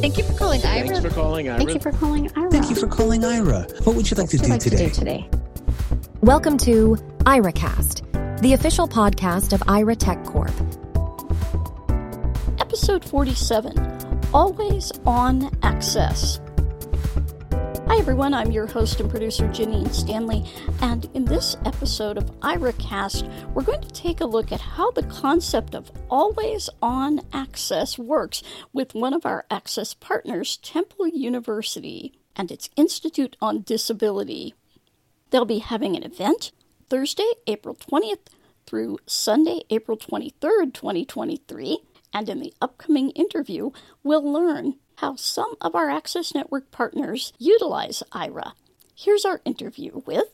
Thank you for calling Aira. Thanks for calling, Aira. Thank you for calling Aira. Thank you for calling Aira. What would you like, to, do would you today? like to do today? Welcome to Airacast, the official podcast of Aira Tech Corp. Episode 47 Always On Access. Everyone. I'm your host and producer, Janine Stanley. And in this episode of Airacast, we're going to take a look at how the concept of always on access works with one of our access partners, Temple University, and its Institute on Disability. They'll be having an event Thursday, April 20th through Sunday, April 23rd, 2023. And in the upcoming interview, we'll learn how some of our Access Network partners utilize Aira. Here's our interview with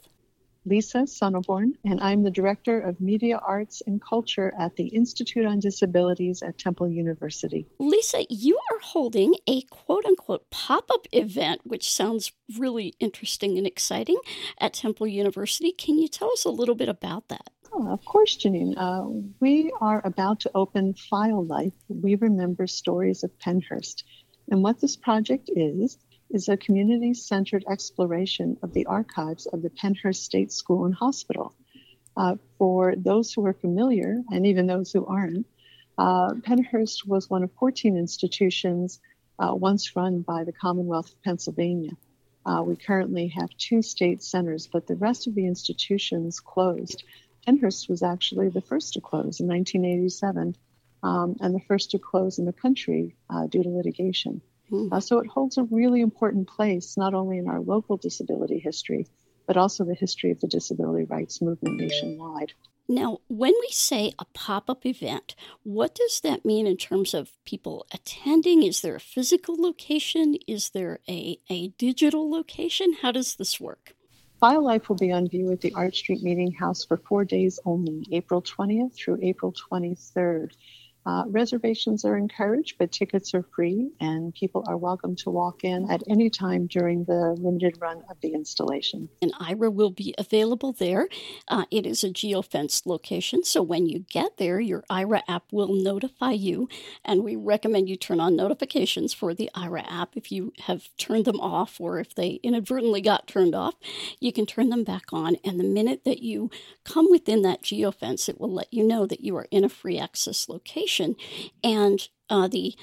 Lisa Sonneborn, and I'm the Director of Media Arts and Culture at the Institute on Disabilities at Temple University. Lisa. You are holding a quote unquote pop up event, which sounds really interesting and exciting at Temple University. Can you tell us a little bit about that? Oh, of course, Janine. Uh, we are about to open File Life. We remember stories of Pennhurst. And what this project is, is a community centered exploration of the archives of the Pennhurst State School and Hospital. Uh, for those who are familiar, and even those who aren't, uh, Pennhurst was one of 14 institutions uh, once run by the Commonwealth of Pennsylvania. Uh, we currently have two state centers, but the rest of the institutions closed. Pennhurst was actually the first to close in 1987 um, and the first to close in the country uh, due to litigation. Hmm. Uh, so it holds a really important place, not only in our local disability history, but also the history of the disability rights movement nationwide. Now, when we say a pop up event, what does that mean in terms of people attending? Is there a physical location? Is there a, a digital location? How does this work? File Life will be on view at the Arch Street Meeting House for four days only, April 20th through April 23rd. Uh, reservations are encouraged, but tickets are free, and people are welcome to walk in at any time during the limited run of the installation. And Aira will be available there. Uh, it is a geofenced location, so when you get there, your Aira app will notify you. And we recommend you turn on notifications for the Aira app. If you have turned them off or if they inadvertently got turned off, you can turn them back on. And the minute that you come within that geofence, it will let you know that you are in a free access location. And uh, the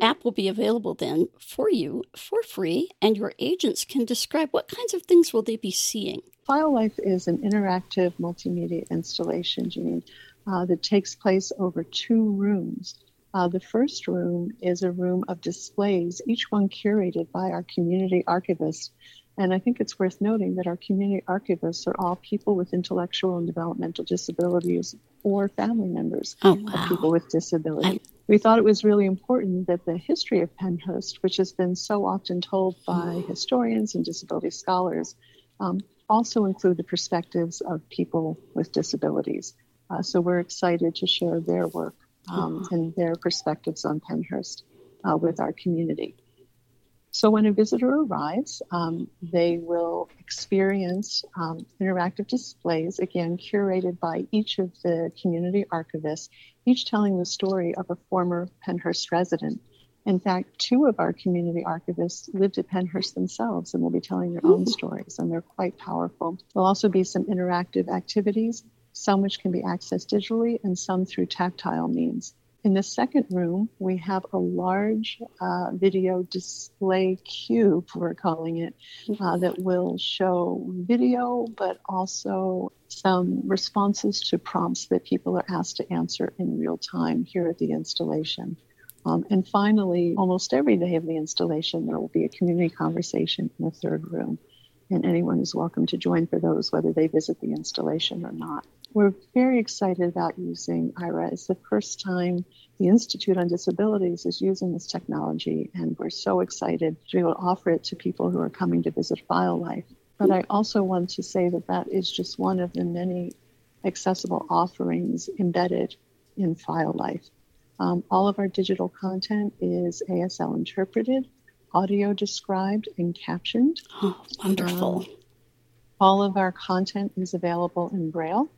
app will be available then for you for free, and your agents can describe what kinds of things will they be seeing. File Life is an interactive multimedia installation, Janine, uh, that takes place over two rooms. Uh, the first room is a room of displays, each one curated by our community archivists. And I think it's worth noting that our community archivists are all people with intellectual and developmental disabilities or family members Oh, of people with disabilities. We thought it was really important that the history of Pennhurst, which has been so often told by historians and disability scholars, um, also include the perspectives of people with disabilities. Uh, so we're excited to share their work um, and their perspectives on Pennhurst uh, with our community. So when a visitor arrives, um, they will experience um, interactive displays, again, curated by each of the community archivists, each telling the story of a former Pennhurst resident. In fact, two of our community archivists lived at Pennhurst themselves and will be telling their own stories, and they're quite powerful. There'll also be some interactive activities, some which can be accessed digitally and some through tactile means. In the second room, we have a large uh, video display cube, we're calling it, uh, that will show video, but also some responses to prompts that people are asked to answer in real time here at the installation. Um, and finally, almost every day of the installation, there will be a community conversation in the third room. And anyone is welcome to join for those, whether they visit the installation or not. We're very excited about using Aira. It's the first time the Institute on Disabilities is using this technology, and we're so excited to be able to offer it to people who are coming to visit File Life. But I also want to say that that is just one of the many accessible offerings embedded in File Life. Um, all of our digital content is ASL interpreted, audio described, and captioned. Oh, wonderful. Um, all of our content is available in Braille.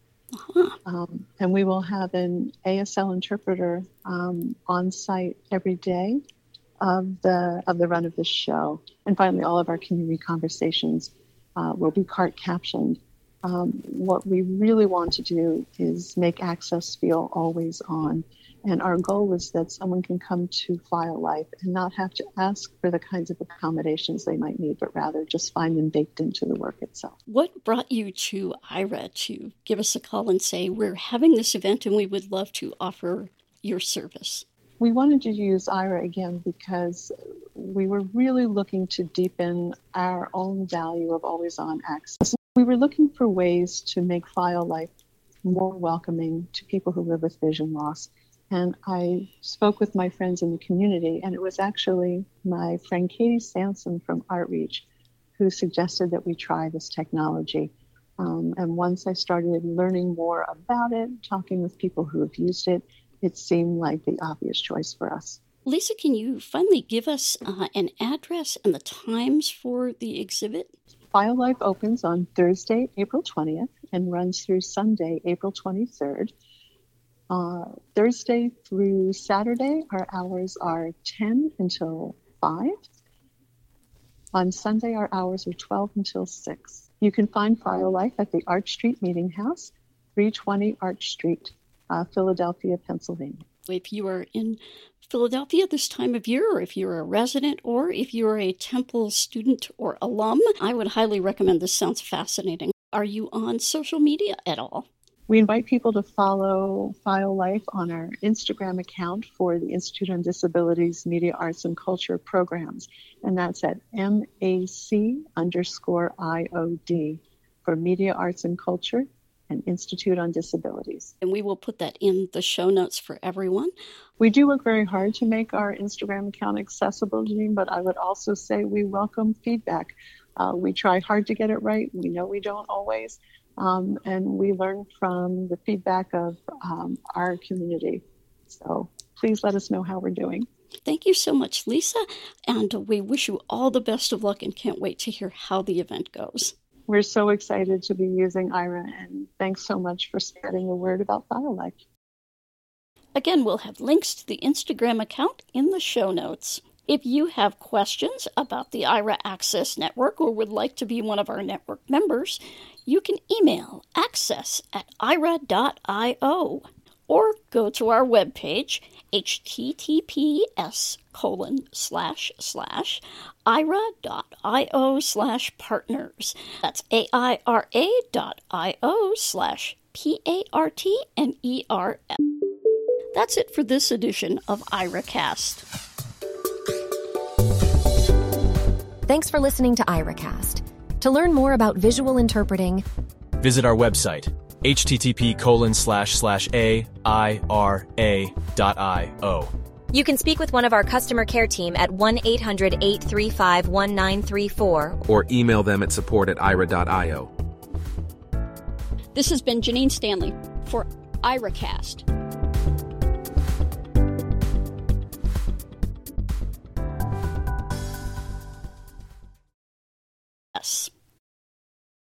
Um, and we will have an ASL interpreter um, on site every day of the of the run of the show. And finally, all of our community conversations uh, will be cart captioned. Um, what we really want to do is make access feel always on. And our goal is that someone can come to File Life and not have to ask for the kinds of accommodations they might need, but rather just find them baked into the work itself. What brought you to Aira to give us a call and say, We're having this event and we would love to offer your service? We wanted to use Aira again because we were really looking to deepen our own value of always on access. We were looking for ways to make file life more welcoming to people who live with vision loss and I spoke with my friends in the community, and it was actually my friend Katie Sanson from Artreach who suggested that we try this technology. Um, and once I started learning more about it, talking with people who have used it, it seemed like the obvious choice for us. Lisa, can you finally give us uh, an address and the times for the exhibit? FileLife opens on Thursday, April 20th, and runs through Sunday, April 23rd. Uh, Thursday through Saturday, our hours are 10 until 5. On Sunday, our hours are 12 until 6. You can find File Life at the Arch Street Meeting House, 320 Arch Street, uh, Philadelphia, Pennsylvania. If you are in Philadelphia this time of year, or if you're a resident, or if you're a Temple student or alum, I would highly recommend this. Sounds fascinating. Are you on social media at all? We invite people to follow File Life on our Instagram account for the Institute on Disabilities Media Arts and Culture programs, and that's at MAC underscore IOD for Media Arts and Culture and Institute on Disabilities. And we will put that in the show notes for everyone. We do work very hard to make our Instagram account accessible, Janine, but I would also say we welcome feedback. Uh, we try hard to get it right. We know we don't always, um, and we learn from the feedback of um, our community. So please let us know how we're doing. Thank you so much, Lisa, and we wish you all the best of luck and can't wait to hear how the event goes. We're so excited to be using Aira, and thanks so much for spreading the word about FileLife. Again, we'll have links to the Instagram account in the show notes. If you have questions about the Aira Access Network or would like to be one of our network members, you can email access at aira.io or go to our webpage https colon slash slash aira.io slash partners. That's A-I-R-A dot I-O slash P-A-R-T-N-E-R-S. That's it for this edition of Airacast. Thanks for listening to Airacast. To learn more about visual interpreting, visit our website, http colon slash slash a i r a dot i o. You can speak with one of our customer care team at 1 800 835 1934 or email them at support at aira.io. This has been Janine Stanley for Airacast.